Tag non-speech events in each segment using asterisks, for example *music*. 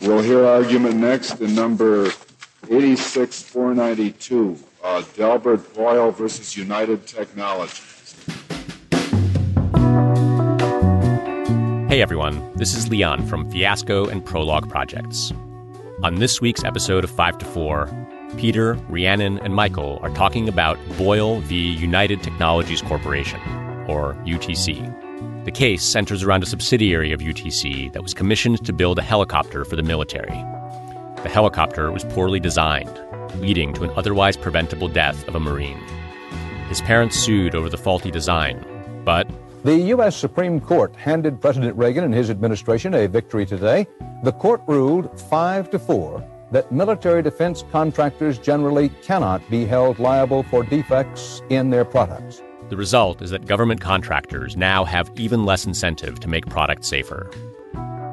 We'll hear argument next in number 86492, uh, Delbert Boyle versus United Technologies. Hey everyone, this is Leon from Fiasco and Prologue Projects. On this week's episode of 5 to 4, Peter, Rhiannon, and Michael are talking about Boyle v. United Technologies Corporation, or UTC. The case centers around a subsidiary of UTC that was commissioned to build a helicopter for the military. The helicopter was poorly designed, leading to an otherwise preventable death of a Marine. His parents sued over the faulty design, but The U.S. Supreme Court handed President Reagan and his administration a victory today. The court ruled 5 to 4 that military defense contractors generally cannot be held liable for defects in their products. The result is that government contractors now have even less incentive to make products safer.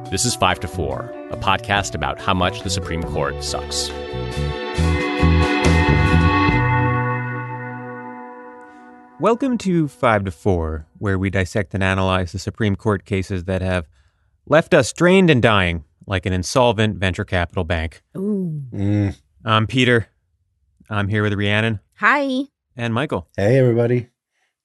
This is 5 to 4, a podcast about how much the Supreme Court sucks. Welcome to 5 to 4, where we dissect and analyze the Supreme Court cases that have left us drained and dying like an insolvent venture capital bank. Ooh. Mm. I'm Peter. I'm here with Rhiannon Hi. and Michael. Hey, everybody.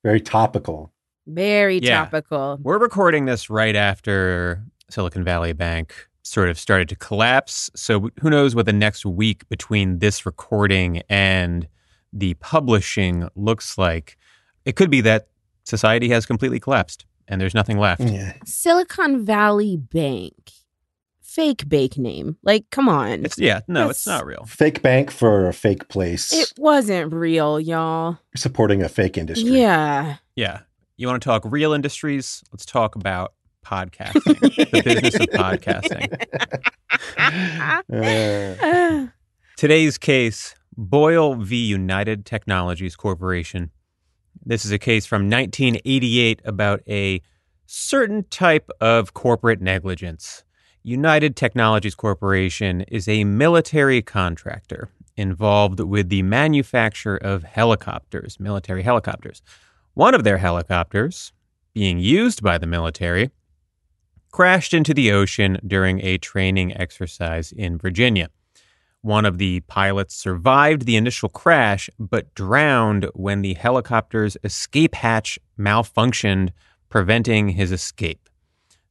Very topical. Very Yeah. topical. We're recording this right after Silicon Valley Bank sort of started to collapse. So who knows what the next week between this recording and the publishing looks like. It could be that society has completely collapsed and there's nothing left. Yeah. Silicon Valley Bank. Fake bake name. Like, come on. It's yeah, no, it's not real. Fake bank for a fake place. it wasn't real, y'all. supporting a fake industry. Yeah. Yeah. You want to talk real industries? Let's talk about podcasting, the business of *laughs* podcasting. Uh, *sighs* Today's case Boyle v. United Technologies Corporation. This is a case from 1988 about a certain type of corporate negligence. United Technologies Corporation is a military contractor involved with the manufacture of helicopters, military helicopters. One of their helicopters, being used by the military, crashed into the ocean during a training exercise in Virginia. One of the pilots survived the initial crash, but drowned when the helicopter's escape hatch malfunctioned, preventing his escape.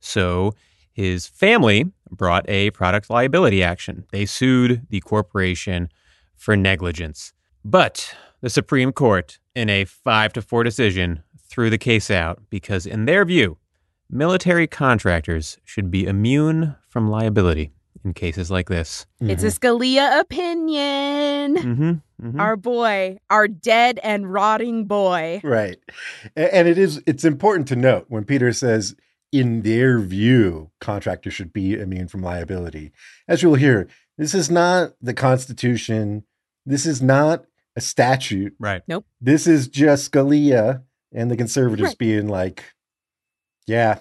So his family brought a product liability action. They sued the corporation for negligence. But the Supreme Court, in a 5 to 4 decision, threw the case out because, in their view, military contractors should be immune from liability in cases like this. It's a Scalia opinion. Mm-hmm. Our boy, our dead and rotting boy. right. And it is it's important to note when Peter says in their view, contractors should be immune from liability. As you'll hear, this is not the Constitution. This is not a statute. Right. Nope. This is just Scalia and the conservatives Right. being like, yeah,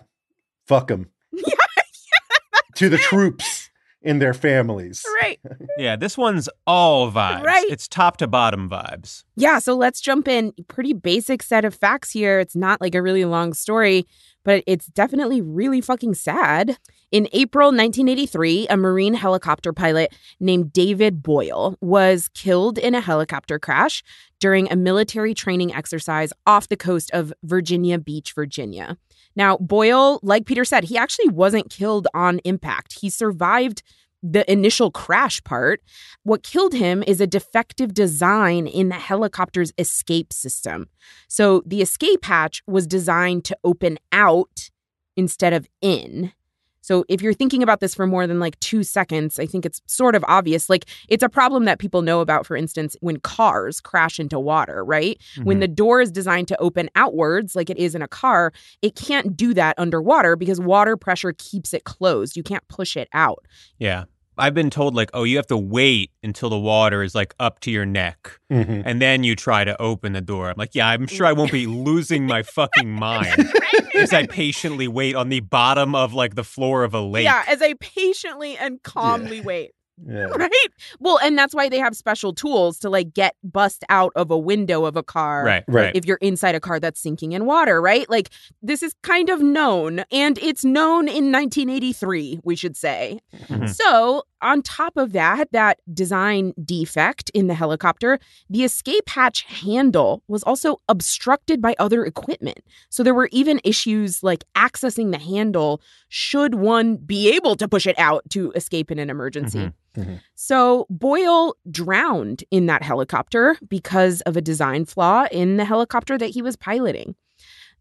fuck them *laughs* to the troops in their families. right. *laughs* Yeah, this one's all vibes. Right. It's top to bottom vibes. Yeah, so let's jump in. Pretty basic set of facts here. It's not like a really long story, but it's definitely really fucking sad. In April 1983, a Marine helicopter pilot named David Boyle was killed in a helicopter crash during a military training exercise off the coast of Virginia Beach, Virginia. Now, Boyle, like Peter said, he actually wasn't killed on impact. He survived the initial crash part. What killed him is a defective design in the helicopter's escape system. So the escape hatch was designed to open out instead of in. So if you're thinking about this for more than like two seconds, I think it's sort of obvious. Like it's a problem that people know about, for instance, when cars crash into water, right? When mm-hmm. the door is designed to open outwards, like it is in a car, it can't do that underwater because water pressure keeps it closed. You can't push it out. Yeah. I've been told like, oh, you have to wait until the water is like up to your neck, Mhm. and then you try to open the door. I'm like, yeah, I'm sure I won't be *laughs* losing my fucking mind as I patiently wait on the bottom of like the floor of a lake. Yeah, as I patiently and calmly wait. Yeah. *laughs* right? Well, and that's why they have special tools to like get bust out of a window of a car. Right, Right. right. If you're inside a car that's sinking in water, right? Like this is kind of known, and it's known in 1983, we should say. Mhm. So, on top of that, that design defect in the helicopter, the escape hatch handle was also obstructed by other equipment. So, there were even issues like accessing the handle should one be able to push it out to escape in an emergency. Mhm. Mhm. So, Boyle drowned in that helicopter because of a design flaw in the helicopter that he was piloting.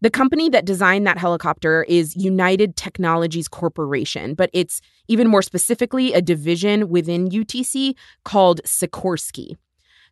The company that designed that helicopter is United Technologies Corporation, but it's even more specifically a division within UTC called Sikorsky.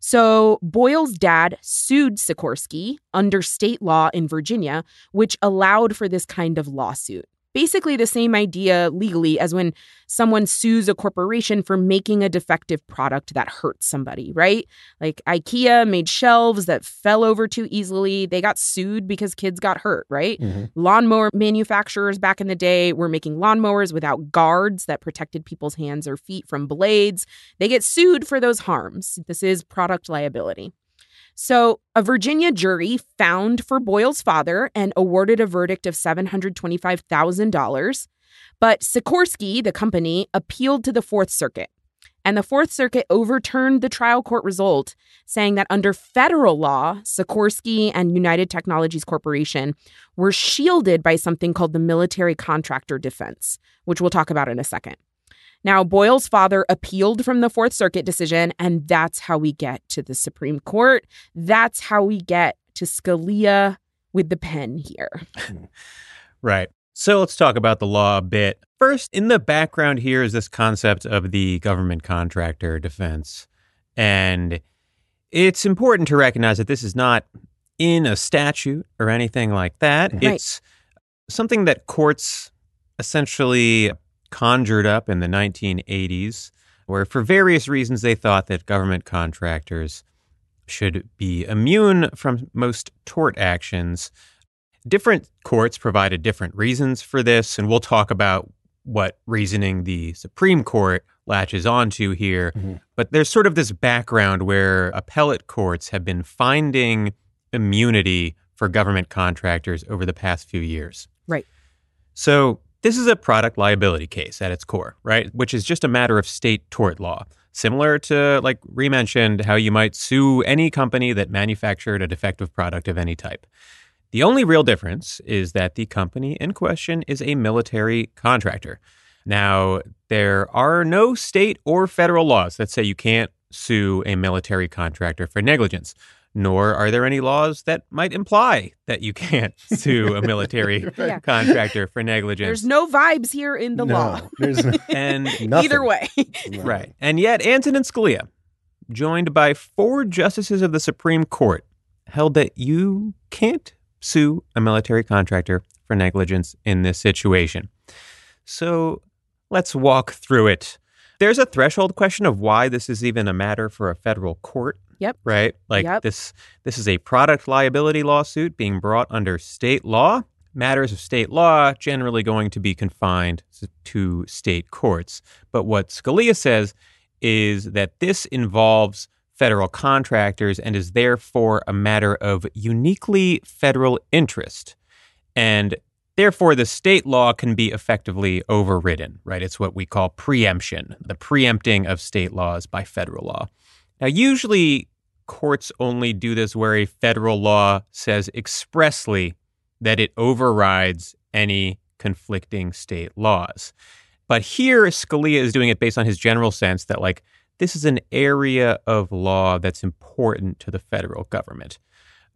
So Boyle's dad sued Sikorsky under state law in Virginia, which allowed for this kind of lawsuit. Basically, the same idea legally as when someone sues a corporation for making a defective product that hurts somebody, right? Like IKEA made shelves that fell over too easily. They got sued because kids got hurt, right? Mhm. Lawnmower manufacturers back in the day were making lawnmowers without guards that protected people's hands or feet from blades. They get sued for those harms. This is product liability. So, a Virginia jury found for Boyle's father and awarded a verdict of $725,000. But Sikorsky, the company, appealed to the Fourth Circuit. And the Fourth Circuit overturned the trial court result, saying that under federal law, Sikorsky and United Technologies Corporation were shielded by something called the military contractor defense, which we'll talk about in a second. Now, Boyle's father appealed from the Fourth Circuit decision, and that's how we get to the Supreme Court. That's how we get to Scalia with the pen here. *laughs* Right. So let's talk about the law a bit. First, in the background here is this concept of the government contractor defense. And it's important to recognize that this is not in a statute or anything like that. Right. It's something that courts essentially conjured up in the 1980s, where for various reasons they thought that government contractors should be immune from most tort actions. Different courts provided different reasons for this, and we'll talk about what reasoning the Supreme Court latches onto here. Mhm. But there's sort of this background where appellate courts have been finding immunity for government contractors over the past few years. Right. So this is a product liability case at its core, right? Which is just a matter of state tort law. Similar to, like we mentioned, how you might sue any company that manufactured a defective product of any type. The only real difference is that the company in question is a military contractor. Now, there are no state or federal laws that say you can't sue a military contractor for negligence, nor are there any laws that might imply that you can't *laughs* sue a military *laughs* Yeah. contractor for negligence. There's no vibes here in the no, law. There's *laughs* no, and nothing. Either way. Right. And yet, Antonin Scalia, joined by four justices of the Supreme Court, held that you can't sue a military contractor for negligence in this situation. So let's walk through it. There's a threshold question of why this is even a matter for a federal court. Yep. Right? Like Yep. this this is a product liability lawsuit being brought under state law. Matters of state law generally going to be confined to state courts. But what Scalia says is that this involves federal contractors and is therefore a matter of uniquely federal interest. And therefore, the state law can be effectively overridden, right? It's what we call preemption, the preempting of state laws by federal law. Now, usually courts only do this where a federal law says expressly that it overrides any conflicting state laws. But here, Scalia is doing it based on his general sense that, like, this is an area of law that's important to the federal government.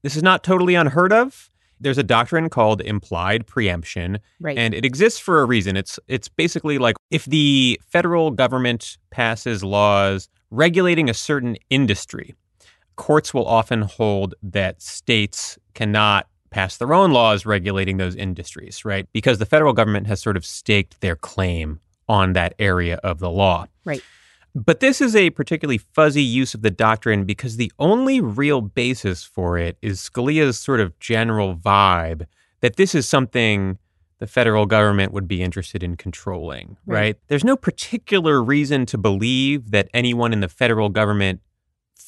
This is not totally unheard of. There's a doctrine called implied preemption, Right. and it exists for a reason. It's it's basically like if the federal government passes laws regulating a certain industry, courts will often hold that states cannot pass their own laws regulating those industries, right? Because the federal government has sort of staked their claim on that area of the law. Right. But this is a particularly fuzzy use of the doctrine because the only real basis for it is Scalia's sort of general vibe that this is something the federal government would be interested in controlling, right? Right. There's no particular reason to believe that anyone in the federal government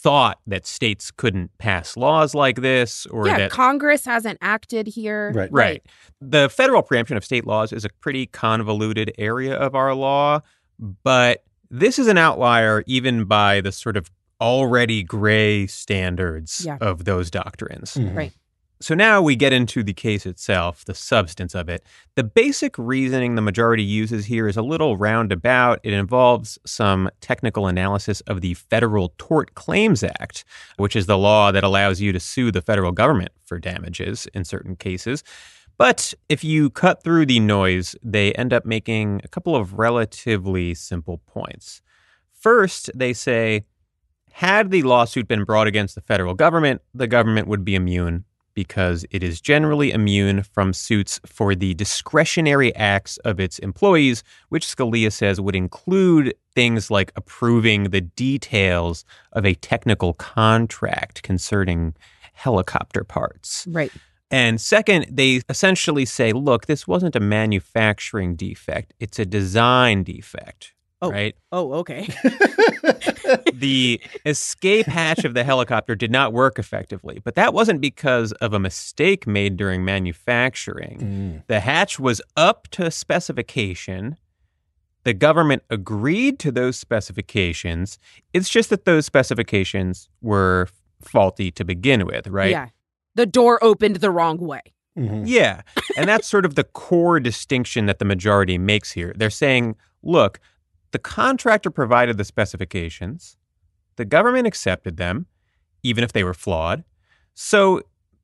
thought that states couldn't pass laws like this or yeah, that Congress hasn't acted here. Right. Right. The federal preemption of state laws is a pretty convoluted area of our law, but this is an outlier even by the sort of already gray standards Yeah. of those doctrines. Mhm. Right. So now we get into the case itself, the substance of it. The basic reasoning the majority uses here is a little roundabout. It involves some technical analysis of the Federal Tort Claims Act, which is the law that allows you to sue the federal government for damages in certain cases. But if you cut through the noise, they end up making a couple of relatively simple points. First, they say, had the lawsuit been brought against the federal government, the government would be immune because it is generally immune from suits for the discretionary acts of its employees, which Scalia says would include things like approving the details of a technical contract concerning helicopter parts. Right. And second, they essentially say, look, this wasn't a manufacturing defect, it's a design defect. Oh. Right? Oh, okay. *laughs* *laughs* the escape hatch of the helicopter did not work effectively, but that wasn't because of a mistake made during manufacturing. Mm. The hatch was up to specification. The government agreed to those specifications. It's just that those specifications were faulty to begin with, right? Yeah. The door opened the wrong way. Mhm. Yeah. And that's sort of the core distinction that the majority makes here. They're saying, look, the contractor provided the specifications, the government accepted them, even if they were flawed. So,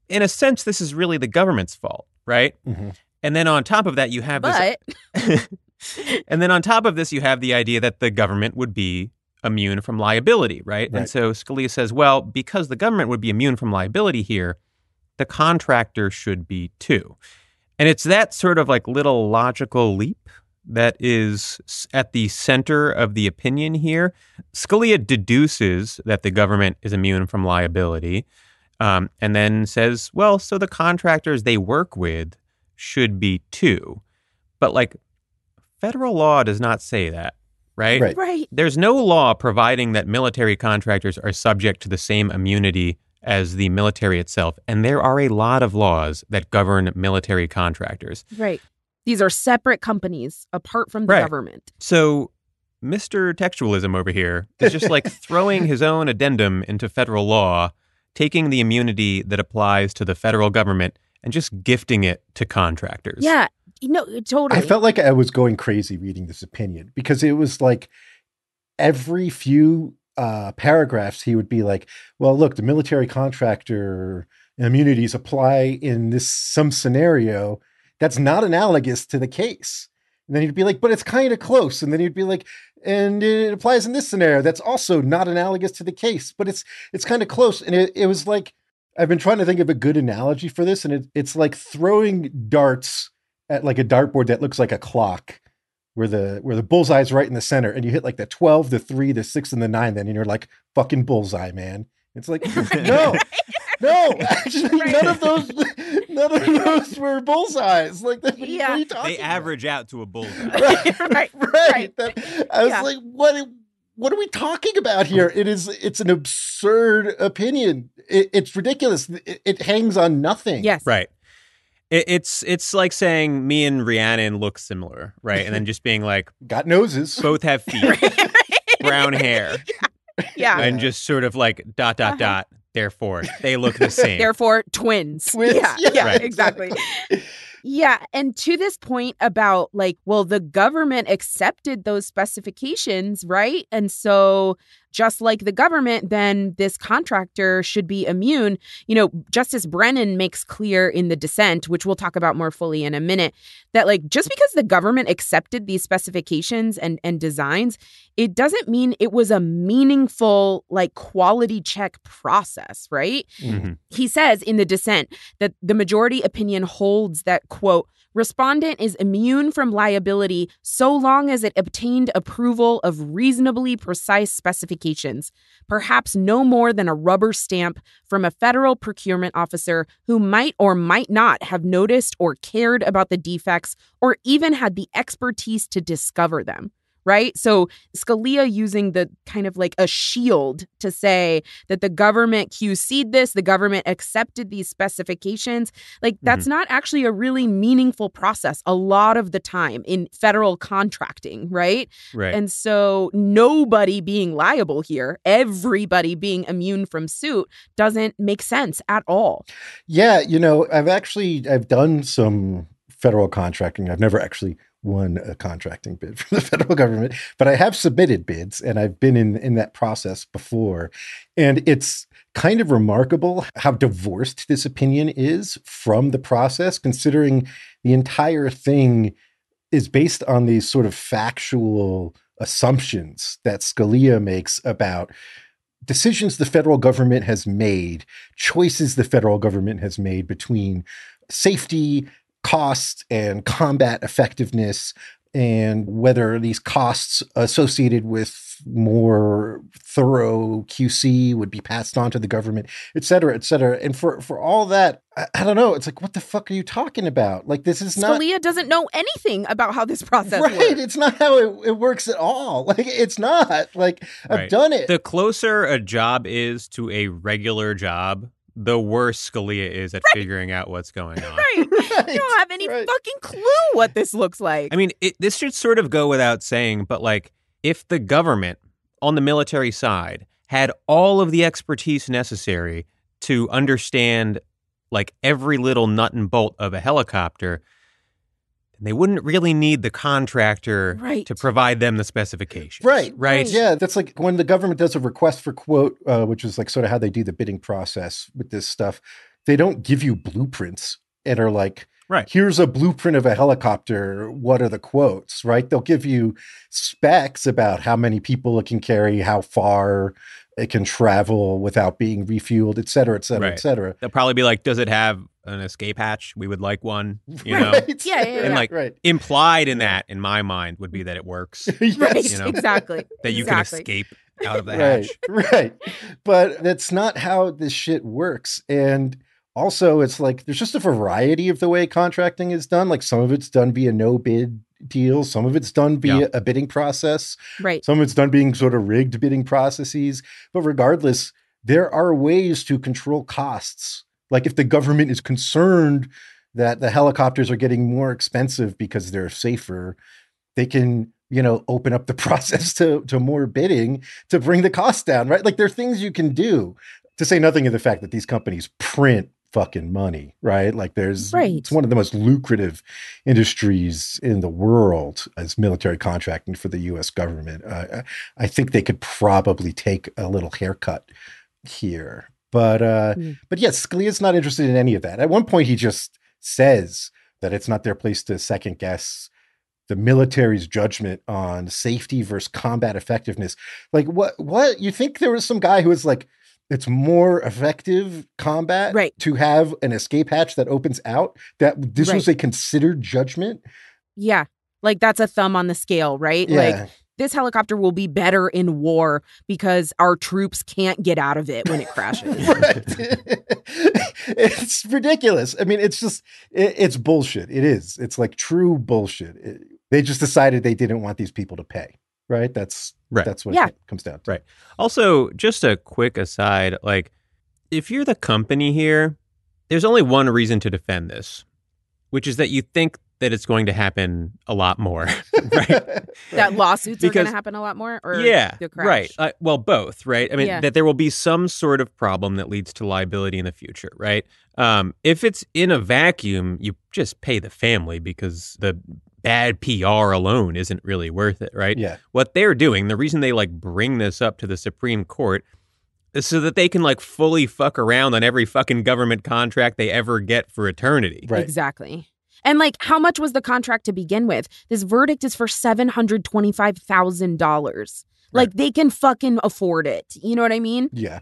in a sense, this is really the government's fault, right? Mhm. And then on top of that, you have this. But *laughs* and then on top of this, you have the idea that the government would be immune from liability, right? Right. And so Scalia says, well, because the government would be immune from liability here, the contractor should be too. And it's that sort of like little logical leap that is at the center of the opinion here. Scalia deduces that the government is immune from liability um, and then says, well, so the contractors they work with should be too. But like federal law does not say that, right? Right. right. There's no law providing that military contractors are subject to the same immunity as the military itself. And there are a lot of laws that govern military contractors. Right. These are separate companies apart from the Right. government. So Mr. Textualism over here is just like *laughs* throwing his own addendum into federal law, taking the immunity that applies to the federal government and just gifting it to contractors. Yeah. You know, totally. I felt like I was going crazy reading this opinion because it was like every few uh, paragraphs he would be like, "Well, look, the military contractor immunities apply in this some scenario that's not analogous to the case." And then he'd be like, "But it's kind of close." And then he'd be like, "And it applies in this scenario that's also not analogous to the case, but it's it's kind of close." And it, it was like I've been trying to think of a good analogy for this, and it, it's like throwing darts at like a dartboard that looks like a clock where the where the bullseye's right in the center and you hit like the 12 the 3 the 6 and the 9 then and you're like fucking bullseye man it's like *laughs* no no *laughs* actually none of those *laughs* none of those were bullseyes like what are you Yeah. talking They about? average out to a bullseye. right *laughs* Right, right, right. That- i was Yeah. like what what are we talking about here it is it's an absurd opinion it, it's ridiculous it, it hangs on nothing yes. Right. It, it's it's like saying me and Rhiannon look similar, right? And then just being like, got noses both have feet, brown hair, Yeah. and just sort of like dot dot Uh-huh. dot. Therefore, they look the same. Therefore, twins. Twins, Yeah, yeah, yeah, Right. exactly. *laughs* Yeah. And to this point about like, well, the government accepted those specifications, right? And so, just like the government, then this contractor should be immune. You know, Justice Brennan makes clear in the dissent, which we'll talk about more fully in a minute, that like just because the government accepted these specifications and, and designs, it doesn't mean it was a meaningful, like, quality check process, right? Mhm. He says in the dissent that the majority opinion holds that, quote, respondent is immune from liability so long as it obtained approval of reasonably precise specifications perhaps no more than a rubber stamp from a federal procurement officer who might or might not have noticed or cared about the defects or even had the expertise to discover them right? So Scalia using the kind of like a shield to say that the government QC'd this, the government accepted these specifications. Like that's mm-hmm. not actually a really meaningful process a lot of the time in federal contracting, right? Right. And so nobody being liable here, everybody being immune from suit doesn't make sense at all. Yeah, you know, I've actually I've done some federal contracting. I've never actually won a contracting bid *laughs* from the federal government, but I have submitted bids and I've been in in that process before. And it's kind of remarkable how divorced this opinion is from the process considering the entire thing is based on these sort of factual assumptions that Scalia makes about decisions the federal government has made, choices the federal government has made between safety cost and combat effectiveness and whether these costs associated with more thorough QC would be passed on to the government, et cetera, et cetera. And for, for all that, I, I don't know. It's like, what the fuck are you talking about? Like, this is not. Scalia doesn't know anything about how this process works. right, works. It's not how it, it, works at all. *laughs* Like, it's not. Like, I've right. done it. The closer a job is to a regular job, the worse Scalia is at right. figuring out what's going *laughs* on. Right. *laughs* right. You don't have any right. fucking clue what this looks like. I mean, it, this should sort of go without saying, but like, if the government on the military side had all of the expertise necessary to understand like every little nut and bolt of a helicopter, they wouldn't really need the contractor right. to provide them the specifications. Right. Right. Yeah. That's like when the government does a request for quote, uh, which is like sort of how they do the bidding process with this stuff. They don't give you blueprints and are like, right. here's a blueprint of a helicopter. What are the quotes? Right. They'll give you specs about how many people it can carry, how far, it can travel without being refueled, et cetera, et cetera, right. et cetera. They'll probably be like, does it have an escape hatch? We would like one, *laughs* you know? Right. Yeah, yeah, yeah, And like right. implied in that, in my mind, would be that it works. *laughs* yes. Right, you know? exactly. That you exactly. can escape out of the *laughs* right, hatch. Right. But that's not how this shit works. And also it's like there's just a variety of the way contracting is done. Like some of it's done via no bid deals. Some of it's done via yeah. a bidding process. Right. Some of it's done being sort of rigged bidding processes. But regardless, there are ways to control costs. Like if the government is concerned that the helicopters are getting more expensive because they're safer, they can, you know, open up the *laughs* process to, to more bidding to bring the cost down, right? Like there are things you can do. To say nothing of the fact that these companies print fucking money, right? Like there's right. it's one of the most lucrative industries in the world as military contracting for the US government. Uh, I think they could probably take a little haircut here. But uh mm. but yes, Scalia's not interested in any of that. At one point he just says that it's not their place to second guess the military's judgment on safety versus combat effectiveness. Like what what you think there was some guy who was like it's more effective combat right. to have an escape hatch that opens out. That this right. was a considered judgment. Yeah. Like that's a thumb on the scale, right? Yeah. Like this helicopter will be better in war because our troops can't get out of it when it *laughs* crashes. *laughs* it's ridiculous. I mean, it's just, it, it's bullshit. It is. It's like true bullshit. It, they just decided they didn't want these people to pay right? That's right. That's what yeah. it comes down to. Right. Also, just a quick aside, like if you're the company here, there's only one reason to defend this, which is that you think that it's going to happen a lot more, *laughs* *laughs* right? that lawsuits because, are going to happen a lot more, or yeah, right. Uh, well, both, right? I mean, yeah. that there will be some sort of problem that leads to liability in the future, right? Um, if it's in a vacuum, you just pay the family because the bad PR alone isn't really worth it, right? Yeah. What they're doing, the reason they like bring this up to the Supreme Court is so that they can like fully fuck around on every fucking government contract they ever get for eternity. Right. Exactly. And like, how much was the contract to begin with? This verdict is for $725,000. Like, they can fucking afford it. You know what I mean? Yeah.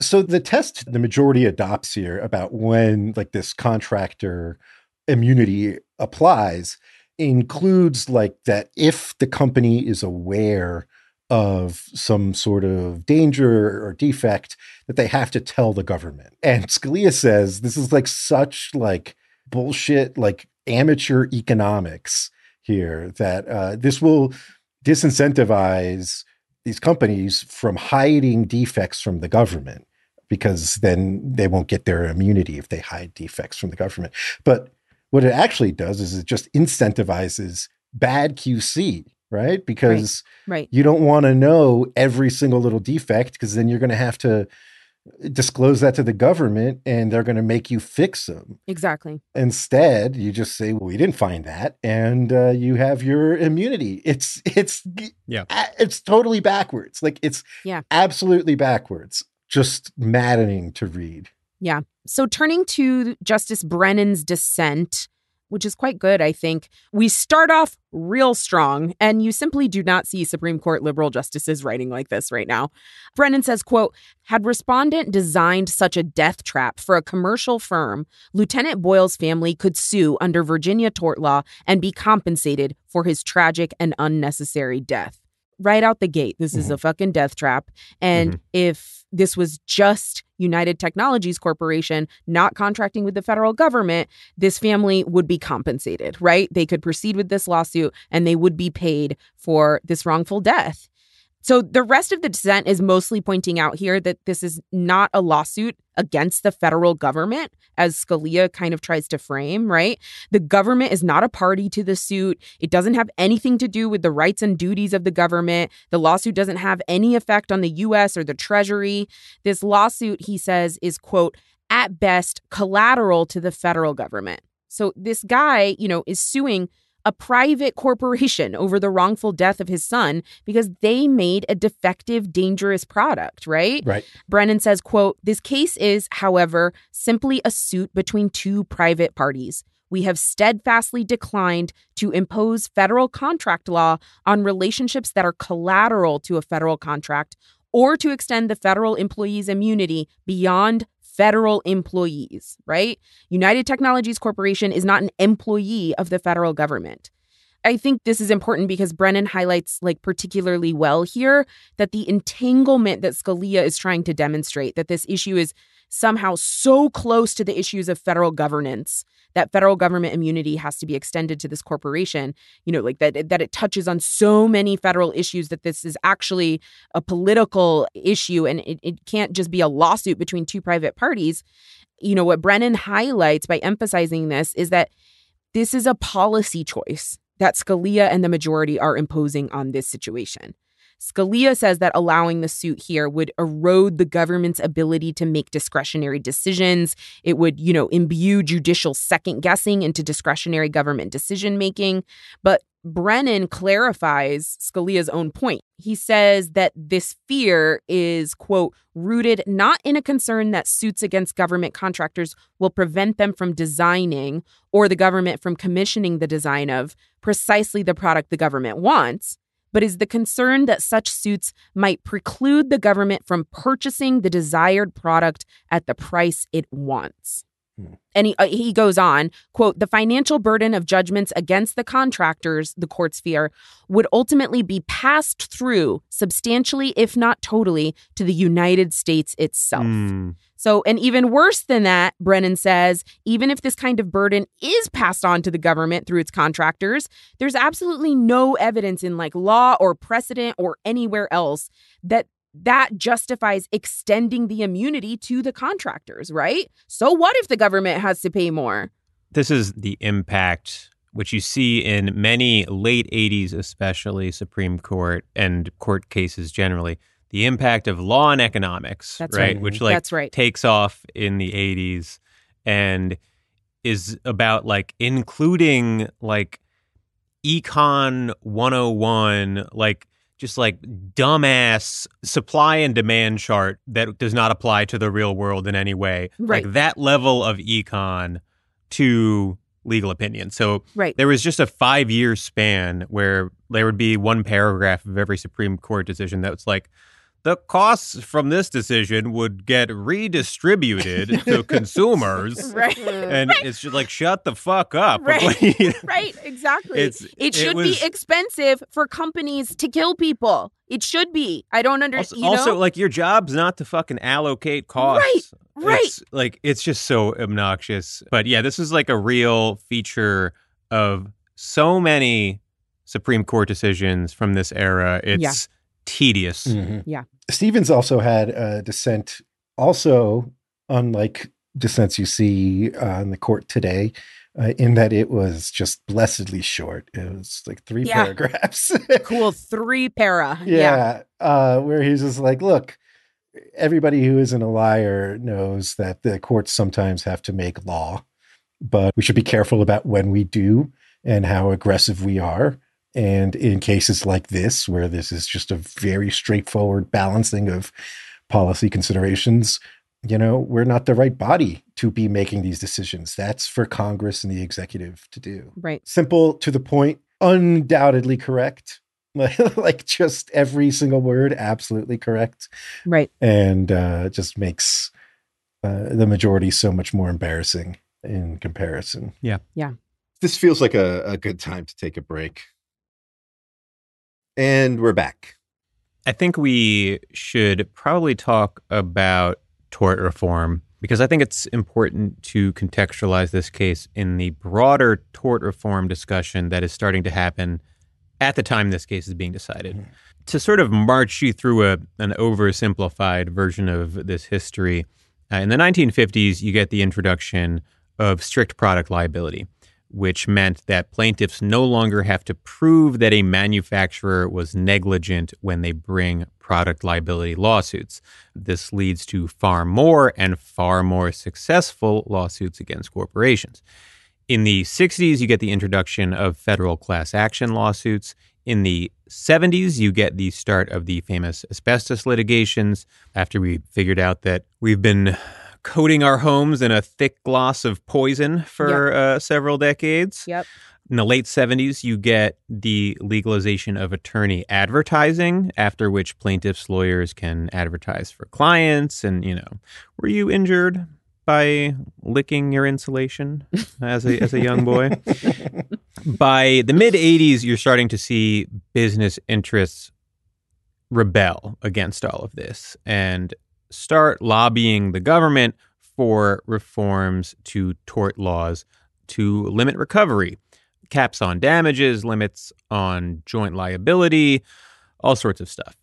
So the test the majority adopts here about when like this contractor immunity applies includes like that if the company is aware of some sort of danger or defect that they have to tell the government. And Scalia says this is like such like bullshit, like amateur economics here that uh, this will disincentivize these companies from hiding defects from the government because then they won't get their immunity if they hide defects from the government. But what it actually does is it just incentivizes bad QC, right? Because Right. you don't want to know every single little defect because then you're going to have to disclose that to the government and they're going to make you fix them. Exactly. Instead, you just say, "Well, we didn't find that," and uh, you have your immunity. It's it's Yeah. it's totally backwards. Like it's Yeah. absolutely backwards. Just maddening to read. Yeah. So, turning to Justice Brennan's dissent, which is quite good, I think, we start off real strong, and you simply do not see Supreme Court liberal justices writing like this right now. Brennan says, quote, had respondent designed such a death trap for a commercial firm, Lieutenant Boyle's family could sue under Virginia tort law and be compensated for his tragic and unnecessary death. Right out the gate, this is mm-hmm. a fucking death trap. And mm-hmm. if this was just United Technologies Corporation not contracting with the federal government, this family would be compensated, right? They could proceed with this lawsuit and they would be paid for this wrongful death. So the rest of the dissent is mostly pointing out here that this is not a lawsuit against the federal government, as Scalia kind of tries to frame, right? The government is not a party to the suit. It doesn't have anything to do with the rights and duties of the government. The lawsuit doesn't have any effect on the US or the Treasury. This lawsuit, he says, is, quote, at best collateral to the federal government. So this guy, you know, is suing a private corporation *laughs* over the wrongful death of his son because they made a defective dangerous product right Right. brennan says quote this case is however simply a suit between two private parties we have steadfastly declined to impose federal contract law on relationships that are collateral to a federal contract or to extend the federal employee's immunity beyond federal employees, right? United Technologies Corporation is not an employee of the federal government. I think this is important because Brennan highlights, like, particularly well here that the entanglement that Scalia is trying to demonstrate, that this issue is somehow so close to the issues of federal governance that federal government immunity has to be extended to this corporation. You know like that that it touches on so many federal issues that this is actually a political issue and it, it can't just be a lawsuit between two private parties. You know what brennan highlights by emphasizing this is that this is a policy choice that scalia and the majority are imposing on this situation Scalia says that allowing the suit here would erode the government's ability to make discretionary decisions. It would, you know, imbue judicial second guessing into discretionary government decision making. But Brennan clarifies Scalia's own point. He says that this fear is, quote, rooted not in a concern that suits against government contractors will prevent them from designing or the government from commissioning the design of precisely the product the government wants but is the concern that such suits might preclude the government from purchasing the desired product at the price it wants. And he, uh, he goes on, quote, the financial burden of judgments against the contractors, the courts fear, would ultimately be passed through substantially, if not totally, to the United States itself. Mm. So, and even worse than that, Brennan says, even if this kind of burden is passed on to the government through its contractors, there's absolutely no evidence in like law or precedent or anywhere else that that justifies extending the immunity to the contractors, right? So what if the government has to pay more? This is the impact which you see in many late 80s, especially Supreme Court and court cases generally. The impact of law and economics, That's right? right. Which like That's right. takes off in the 80s and is about like including like econ 101 like just like dumbass supply and demand chart that does not apply to the real world in any way Right. like that level of econ to legal opinion so Right. there was just a five year span where there would be one paragraph of every Supreme Court decision that was like, the costs from this decision would get redistributed *laughs* to consumers. *laughs* Right. And it's just like, shut the fuck up. *laughs* Right. Right, exactly. It's- it it should was- be expensive for companies to kill people. It should be. I don't understand. Also, know? like your job's not to fucking allocate costs. right. It's, like it's just so obnoxious. But yeah, this is like a real feature of so many Supreme Court decisions from this era. It's tedious. Mhm. Yeah. Stevens also had a dissent, also unlike dissents you see uh, in the court today, uh, in that it was just blessedly short. It was like three Yeah. paragraphs. *laughs* cool three para. yeah, Uh, where he's just like, look, everybody who isn't a liar knows that the courts sometimes have to make law, but we should be careful about when we do and how aggressive we are. And in cases like this, where this is just a very straightforward balancing of policy considerations, you know, we're not the right body to be making these decisions. That's for Congress and the executive to do Right. simple to the point, undoubtedly correct. Like, *laughs* like just every single word, absolutely correct, Right. and uh, just makes uh, the majority so much more embarrassing in comparison. Yeah. Yeah. This feels like a, a good time to take a break. And we're back. I think we should probably talk about tort reform because I think it's important to contextualize this case in the broader tort reform discussion that is starting to happen at the time this case is being decided. To sort of march you through a, an oversimplified version of this history, uh, in the 1950s, you get the introduction of strict product liability which meant that plaintiffs no longer have to prove that a manufacturer was negligent when they bring product liability lawsuits. This leads to far more and far more successful lawsuits against corporations. In the 60s, you get the introduction of federal class action lawsuits. In the 70s, you get the start of the famous asbestos litigations after we figured out that we've been coating our homes in a thick gloss of poison for uh, several decades. Yep. In the late 70s, you get the legalization of attorney advertising, after which plaintiffs' lawyers can advertise for clients. And, you know, were you injured by licking your insulation as a, as a young boy? *laughs* by the mid 80s, you're starting to see business interests rebel against all of this and start lobbying the government for reforms to tort laws to limit recovery, caps on damages, limits on joint liability, all sorts of stuff.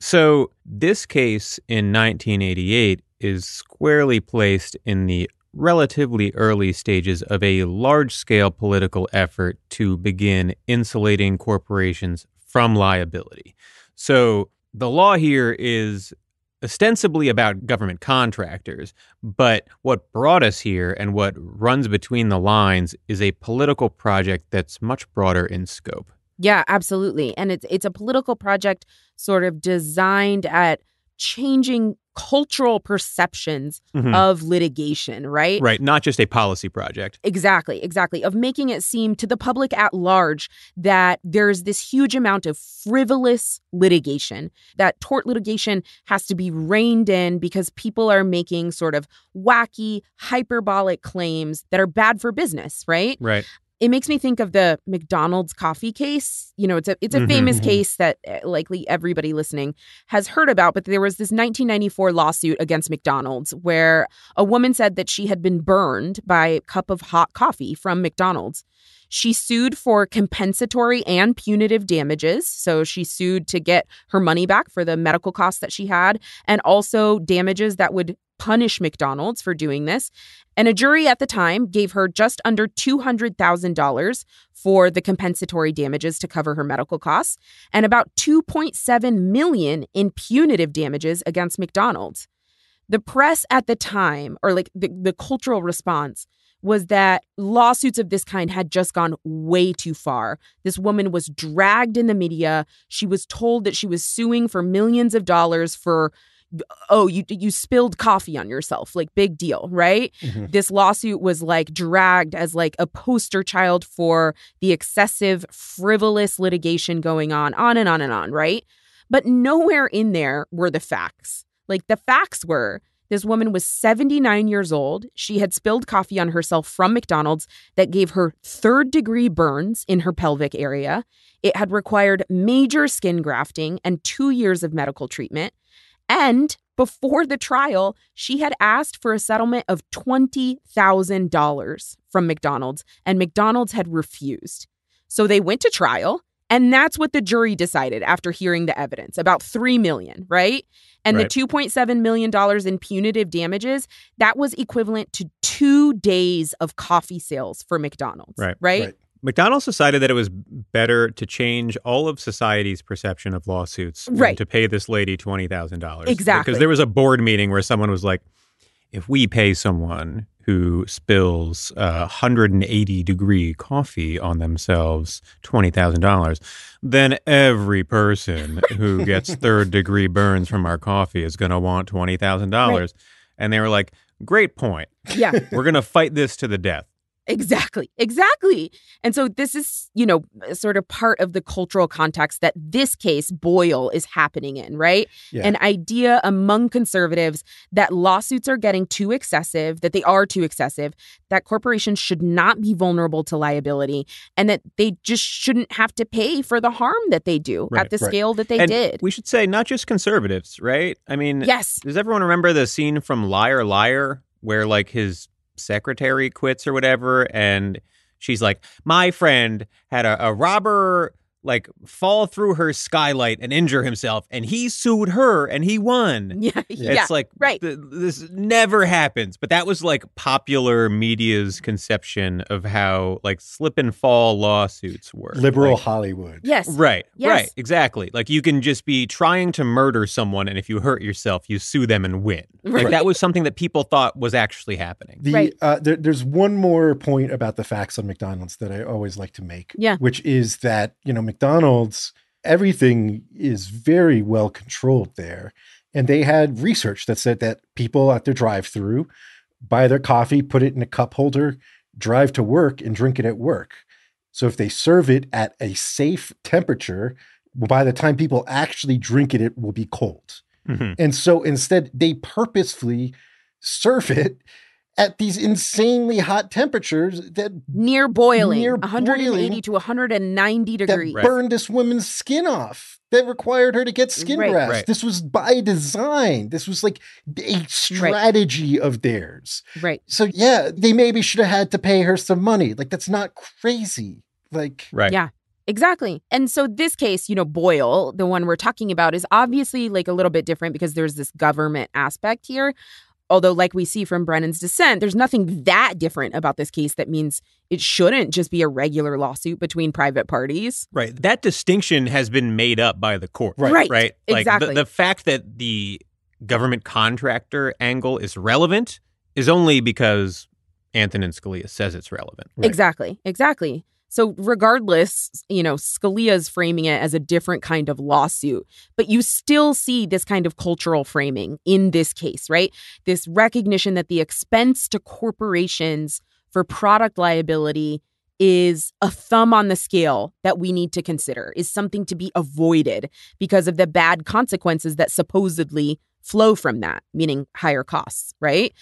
So, this case in 1988 is squarely placed in the relatively early stages of a large scale political effort to begin insulating corporations from liability. So, the law here is ostensibly about government contractors, but what brought us here and what runs between the lines is a political project that's much broader in scope. Yeah, absolutely. And it's it's a political project sort of designed at changing cultural perceptions Mhm. of litigation, right? Right, not just a policy project. Exactly, exactly. Of making it seem to the public at large that there's this huge amount of frivolous litigation, that tort litigation has to be reined in because people are making sort of wacky, hyperbolic claims that are bad for business, right? Right. It makes me think of the McDonald's coffee case. You know, it's a it's a Mhm. famous case that uh, likely everybody listening has heard about, but there was this 1994 lawsuit against McDonald's where a woman said that she had been burned by a cup of hot coffee from McDonald's. She sued for compensatory and punitive damages. So she sued to get her money back for the medical costs that she had and also damages that would punish McDonald's for doing this. And a jury at the time gave her just under $200,000 for the compensatory damages to cover her medical costs and about 2.7 million in punitive damages against McDonald's. The press at the time or like the, the cultural response was that lawsuits of this kind had just gone way too far. This woman was dragged in the media. She was told that she was suing for millions of dollars for oh, you you spilled coffee on yourself, like big deal, right? Mhm. This lawsuit was like dragged as like a poster child for the excessive frivolous litigation going on, on and on and on, right? But nowhere in there were the facts. Like the facts were this woman was 79 years old. She had spilled coffee on herself from McDonald's that gave her third degree burns in her pelvic area. It had required major skin grafting and two years of medical treatment. And before the trial, she had asked for a settlement of $20,000 from McDonald's, and McDonald's had refused. So they went to trial. And that's what the jury decided after hearing the evidence about 3 million, right? And Right. the 2.7 million dollars in punitive damages, that was equivalent to 2 days of coffee sales for McDonald's, Right. Right? Right. McDonald's decided that it was better to change all of society's perception of lawsuits than Right. to pay this lady $20,000. Exactly. Because there was a board meeting where someone was like, if we pay someone who spills uh, 180 degree coffee on themselves $20,000, then every person who *laughs* gets third degree burns from our coffee is going to want $20,000. And they were like, great point. Yeah. We're going to fight this to the death. Exactly. Exactly. And so this is, you know, uh, sort of part of the cultural context that this case, Boyle, is happening in, right? Yeah. An idea among conservatives that lawsuits are getting too excessive, that they are too excessive, that corporations should not be vulnerable to liability, and that they just shouldn't have to pay for the harm that they do Right, at the right. scale that they and did. We should say not just conservatives, right? I mean, yes. does everyone remember the scene from Liar Liar where like his secretary quits or whatever and she's like, "My friend had a, a robber like fall through her skylight and injure himself and he sued her and he won." *laughs* Yeah. It's Yeah. like right. th- this never happens, but that was like popular media's conception of how like slip and fall lawsuits work. Liberal Like, Hollywood. yes. Right, Yes. right, exactly. Like you can just be trying to murder someone, and if you hurt yourself, you sue them and win. Like Right. that was something that people thought was actually happening. The Right. uh, there, there's one more point about the facts on McDonald's that I always like to make. Yeah. which is that you know McDonald's everything is very well controlled there, and they had research that said that people at their drive-through buy their coffee, put it in a cup holder, drive to work, and drink it at work. So if they serve it at a safe temperature, by the time people actually drink it, it will be cold. Mhm. And so instead, they purposefully serve it at these insanely hot temperatures that, Near boiling, Near 180 boiling. to 190 degrees, that degrees. burned this woman's skin off, that required her to get skin Right. grafts. Right. This was by design. This was like a strategy of theirs. Right. So, yeah, they maybe should have had to pay her some money. Like, that's not crazy. Like, Right. Yeah. Exactly. And so this case, you know, Boyle, the one we're talking about, is obviously like a little bit different because there's this government aspect here. Although, like we see from Brennan's dissent, there's nothing that different about this case that means it shouldn't just be a regular lawsuit between private parties. Right. That distinction has been made up by the court. Right. Right. Right. Like Exactly. the, the fact that the government contractor angle is relevant is only because Antonin Scalia says it's relevant. Right. Exactly. Exactly. So, regardless, you know, Scalia's framing it as a different kind of lawsuit, but you still see this kind of cultural framing in this case, right? This recognition that the expense to corporations for product liability is a thumb on the scale that we need to consider, is something to be avoided because of the bad consequences that supposedly flow from that, meaning higher costs, right?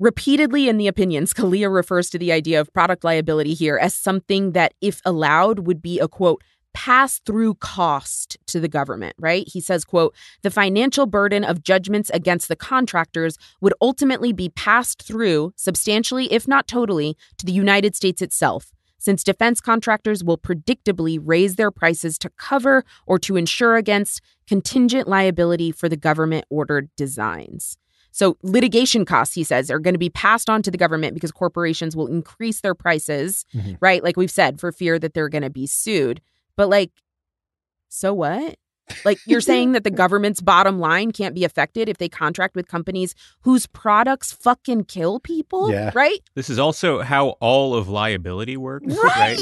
Repeatedly in the opinions, Scalia refers to the idea of product liability here as something that, if allowed, would be a quote, pass through cost to the government, right? He says, quote, the financial burden of judgments against the contractors would ultimately be passed through substantially, if not totally, to the United States itself. Since defense contractors will predictably raise their prices to cover or to insure against contingent liability for the government ordered designs. So, litigation costs, he says, are going to be passed on to the government because corporations will increase their prices, Mhm. right? Like we've said, for fear that they're going to be sued. But, like, so what? Like, you're *laughs* saying that the government's bottom line can't be affected if they contract with companies whose products fucking kill people, Yeah. right? This is also how all of liability works. Right.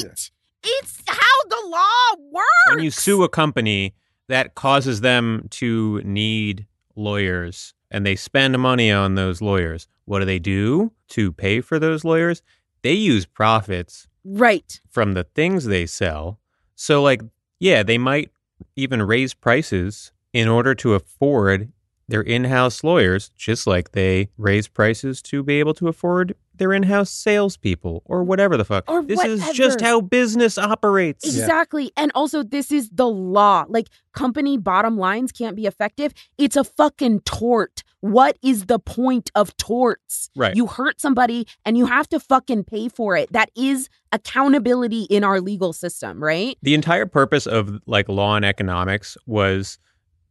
It's how the law works. When you sue a company, that causes them to need lawyers and they spend money on those lawyers. What do they do to pay for those lawyers? They use profits right. from the things they sell. So, like, yeah, they might even raise prices in order to afford their in-house lawyers, just like they raise prices to be able to afford their in-house salespeople or whatever the fuck. Or this is just how business operates. Exactly. And also, this is the law. Like, company bottom lines can't be effective. It's a fucking tort. What is the point of torts? Right. You hurt somebody and you have to fucking pay for it. That is accountability in our legal system, right? The entire purpose of like law and economics was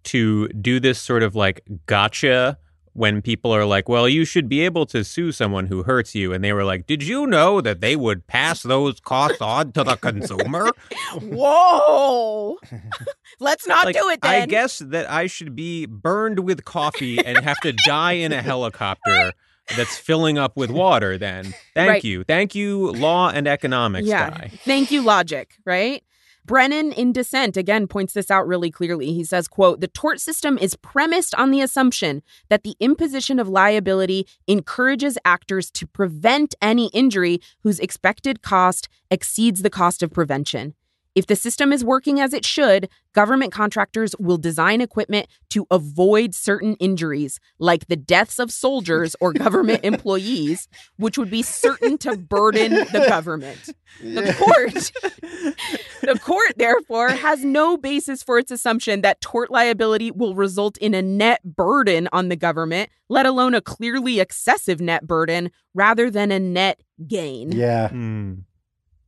to do this sort of like gotcha when people are like, well, you should be able to sue someone who hurts you. And they were like, did you know that they would pass those costs on to the *laughs* consumer? Whoa. *laughs* Let's not like, do it then. I guess that I should be burned with coffee and have to die in a helicopter that's filling up with water then. Thank Right. you. Thank you, law and economics yeah. guy. Thank you, logic, right? Brennan in dissent again points this out really clearly. He says, quote, "The tort system is premised on the assumption that the imposition of liability encourages actors to prevent any injury whose expected cost exceeds the cost of prevention. If the system is working as it should, government contractors will design equipment to avoid certain injuries, like the deaths of soldiers or government *laughs* employees, which would be certain to burden the government. The court, *laughs* the court, therefore, has no basis for its assumption that tort liability will result in a net burden on the government, let alone a clearly excessive net burden, rather than a net gain. Yeah. Hmm.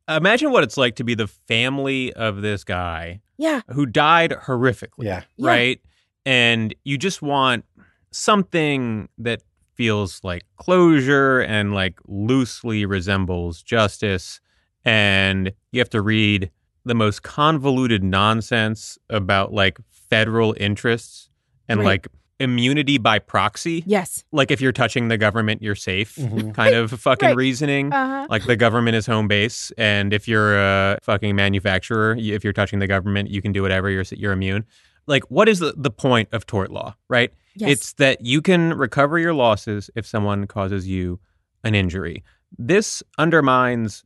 Imagine what it's like to be the family of this guy Yeah. who died horrifically. Yeah. Yeah. right? And you just want something that feels like closure and like loosely resembles justice. And you have to read the most convoluted nonsense about like federal interests and Right. like immunity by proxy. Yes. Like if you're touching the government, you're safe Mhm. *laughs* kind of fucking Right. reasoning Uh-huh. like the government is home base and if you're a fucking manufacturer if you're touching the government you can do whatever you're you're immune like what is the, the point of tort law right Yes. it's that you can recover your losses if someone causes you an injury this undermines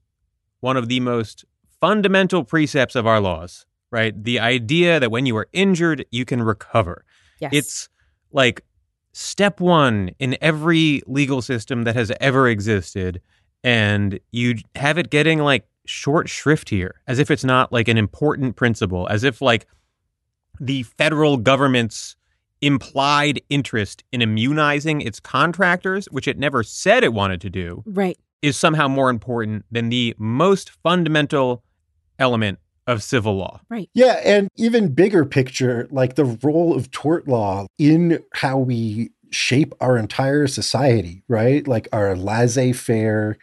one of the most fundamental precepts of our laws right the idea that when you are injured you can recover yes. it's like step one in every legal system that has ever existed. And you have it getting like short shrift here, as if it's not like an important principle, as if like the federal government's implied interest in immunizing its contractors, which it never said it wanted to do, right. is somehow more important than the most fundamental element of civil law. Right. Yeah, and even bigger picture, like the role of tort law in how we shape our entire society, right? Like our laissez-faire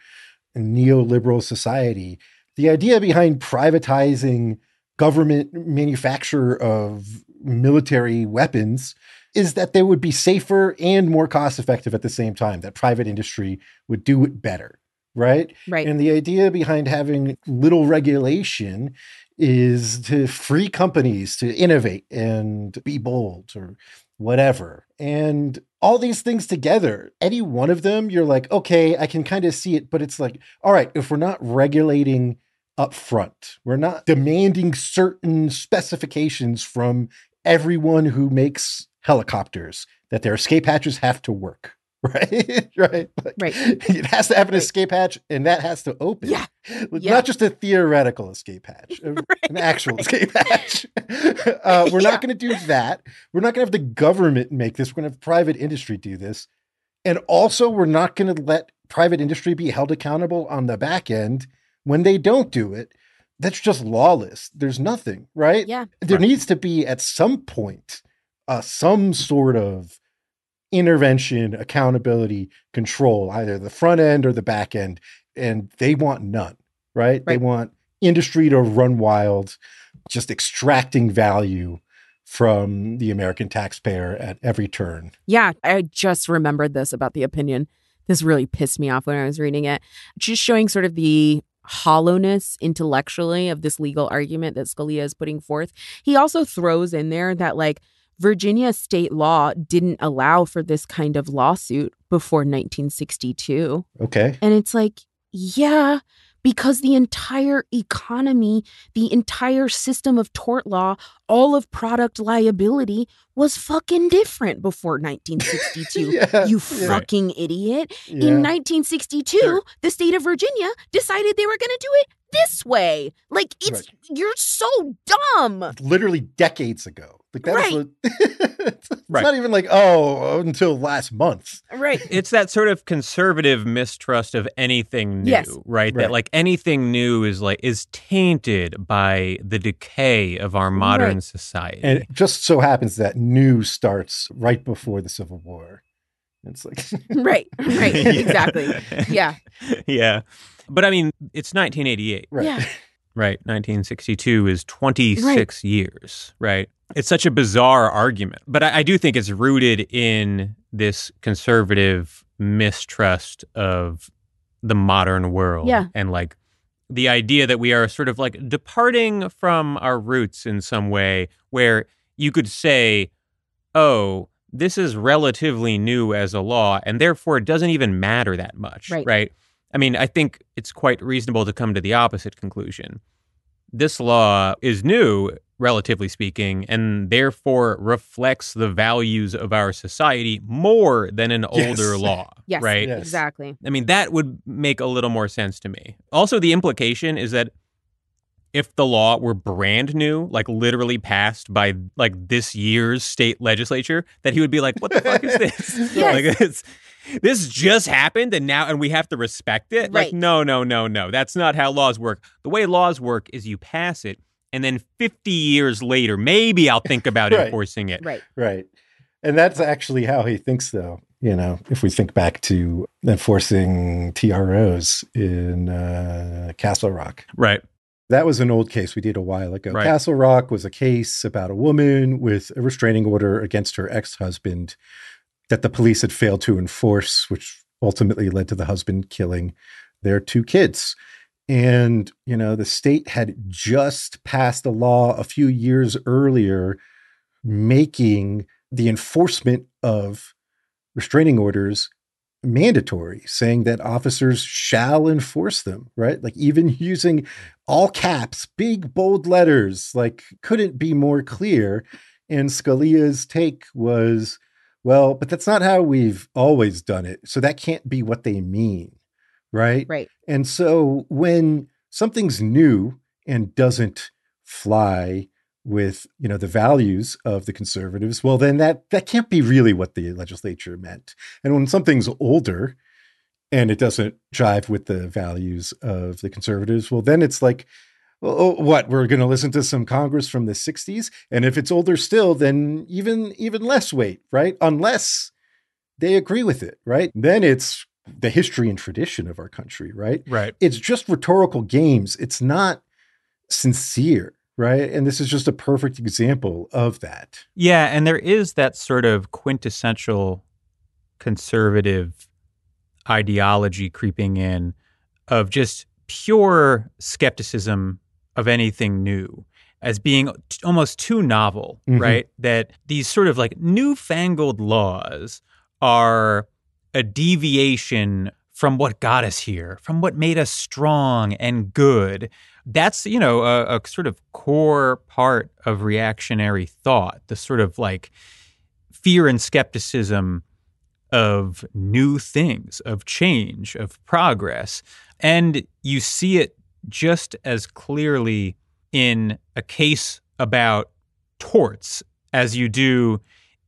neoliberal society. The idea behind privatizing government manufacture of military weapons is that they would be safer and more cost effective at the same time, that private industry would do it better, right? Right. And the idea behind having little regulation is to free companies to innovate and be bold or whatever. And all these things together, any one of them, you're like, okay, I can kind of see it, but it's like, all right, if we're not regulating up front, we're not demanding certain specifications from everyone who makes helicopters that their escape hatches have to work. *laughs* Right, *laughs* right, Like, Right. *laughs* It has to have an Right. escape hatch, and that has to open. Yeah. Like, Yeah. not just a theoretical escape hatch, a- an actual escape hatch. uh, we're Yeah. not going to do that. We're not going to have the government make this. We're going to have private industry do this, and also we're not going to let private industry be held accountable on the back end when they don't do it. That's just lawless. There's nothing, right? Yeah. There Right. needs to be at some point uh, some sort of intervention, accountability, control, either the front end or the back end. And they want none, right? They want industry to run wild, just extracting value from the American taxpayer at every turn. Yeah, I just remembered this about the opinion. This really pissed me off when I was reading it. Just showing sort of the hollowness intellectually of this legal argument that Scalia is putting forth. He also throws in there that, like, Virginia state law didn't allow for this kind of lawsuit before 1962. Okay. And it's like, yeah, because the entire economy, the entire system of tort law, all of product liability was fucking different before *laughs* 1962. Yeah, you yeah. fucking idiot. Yeah. In 1962, Sure. the state of Virginia decided they were going to do it this way. Like it's you're so dumb. literally decades ago. Like that Right. was *laughs* a- it's Right. not even like oh until last month. Right. It's that sort of conservative mistrust of anything new, Yes. right? That like anything new is like is tainted by the decay of our modern Right. society. And it just so happens that new starts right before the Civil War. It's like right. Right. *laughs* Exactly. Yeah. *laughs* yeah. But I mean, it's 1988, right. Yeah. right? 1962 is 26 years, right? It's such a bizarre argument. But I, I do think it's rooted in this conservative mistrust of the modern world. Yeah. And like the idea that we are sort of like departing from our roots in some way where you could say, oh, this is relatively new as a law, and therefore it doesn't even matter that much. Right. Right. I mean, I think it's quite reasonable to come to the opposite conclusion. This law is new, relatively speaking, and therefore reflects the values of our society more than an Yes. older law. *laughs* Yes. Right. Yes. Exactly. I mean, that would make a little more sense to me. Also, the implication is that if the law were brand new, like literally passed by like this year's state legislature, that he would be like, "What the fuck is *laughs* this? Yes. *laughs* Like it's, this just happened, and now and we have to respect it." Like, Right. no, no, no, no. That's not how laws work. The way laws work is you pass it, and then fifty years later, maybe I'll think *laughs* about Right. enforcing it. Right. Right. And that's actually how he thinks, though. You know, if we think back to enforcing TROs in uh, Castle Rock, Right. That was an old case we did a while ago. Right. Castle Rock was a case about a woman with a restraining order against her ex husband that the police had failed to enforce, which ultimately led to the husband killing their two kids. And, you know, the state had just passed a law a few years earlier making the enforcement of restraining orders mandatory, saying that officers shall enforce them, right? Like even *laughs* using all caps, big bold letters, like couldn't be more clear. And Scalia's take was, well, but that's not how we've always done it. So that can't be what they mean, right? Right. And so when something's new and doesn't fly with, you know, the values of the conservatives, well then that that can't be really what the legislature meant. And when something's older and it doesn't jive with the values of the conservatives, well then it's like well, oh, what we're going to listen to some Congress from the '60s, and if it's older still, then even even less weight, right? Unless they agree with it, right? Then it's the history and tradition of our country, right? Right. It's just rhetorical games. It's not sincere, right? And this is just a perfect example of that. Yeah, and there is that sort of quintessential conservative ideology creeping in of just pure skepticism of anything new as being t- almost too novel, Mhm. right? That these sort of like newfangled laws are a deviation from what got us here, from what made us strong and good. That's, you know, a, a sort of core part of reactionary thought, the sort of like fear and skepticism of new things, of change, of progress. And you see it just as clearly in a case about torts as you do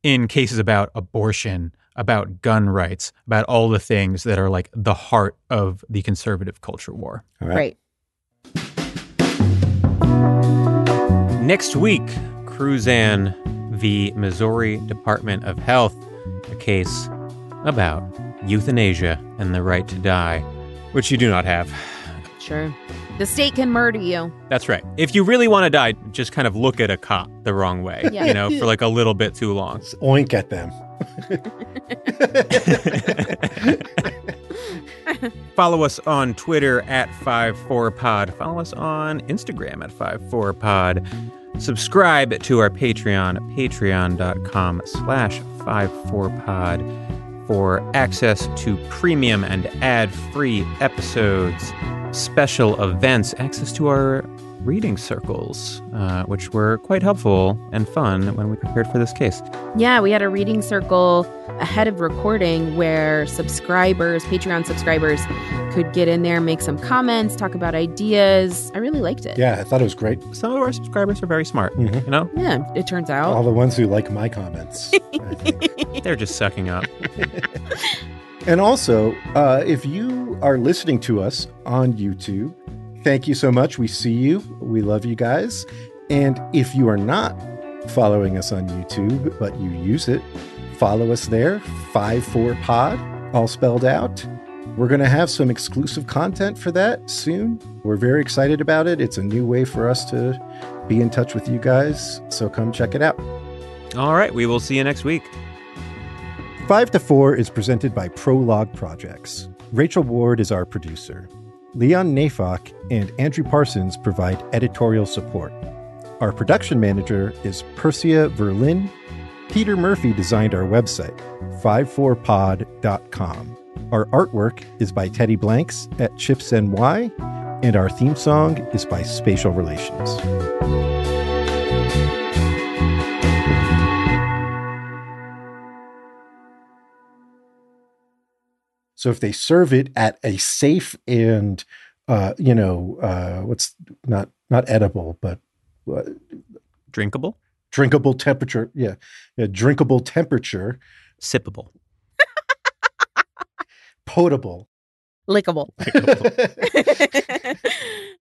in cases about abortion, about gun rights, about all the things that are like the heart of the conservative culture war. All Right. Next week, Cruzan v. Missouri Department of Health, a case about euthanasia and the right to die, which you do not have. Sure. The state can murder you. That's right. If you really want to die, just kind of look at a cop the wrong way, Yeah. you know, for like a little bit too long. Let's oink at them. *laughs* Follow us on Twitter at 54pod. Follow us on Instagram at 54pod. Subscribe to our Patreon, patreon.com slash 54pod for access to premium and ad free episodes, special events, access to our reading circles, uh, which were quite helpful and fun when we prepared for this case. Yeah, we had a reading circle ahead of recording where subscribers, Patreon subscribers, could get in there, make some comments, talk about ideas. I really liked it. Yeah, I thought it was great. Some of our subscribers are very smart, Mhm. you know? Yeah, it turns out. All the ones who like my comments, I *laughs* think. They're just sucking up. *laughs* And also, uh, if you are listening to us on YouTube, thank you so much. We see you. We love you guys. And if you are not following us on YouTube, but you use it, follow us there, 54pod, all spelled out. We're going to have some exclusive content for that soon. We're very excited about it. It's a new way for us to be in touch with you guys. So come check it out. All right, we will see you next week. 5 to 4 is presented by Prologue Projects. Rachel Ward is our producer. Leon Neyfakh and Andrew Parsons provide editorial support. Our production manager is Persia Verlin. Peter Murphy designed our website, 54pod.com. Our artwork is by Teddy Blanks at Chips NY, and our theme song is by Spatial Relations. So if they serve it at a safe and uh, you know uh, what's not not edible but uh, Drinkable, drinkable temperature, yeah, yeah, drinkable temperature, sippable. potable. Lickable. *laughs* *laughs*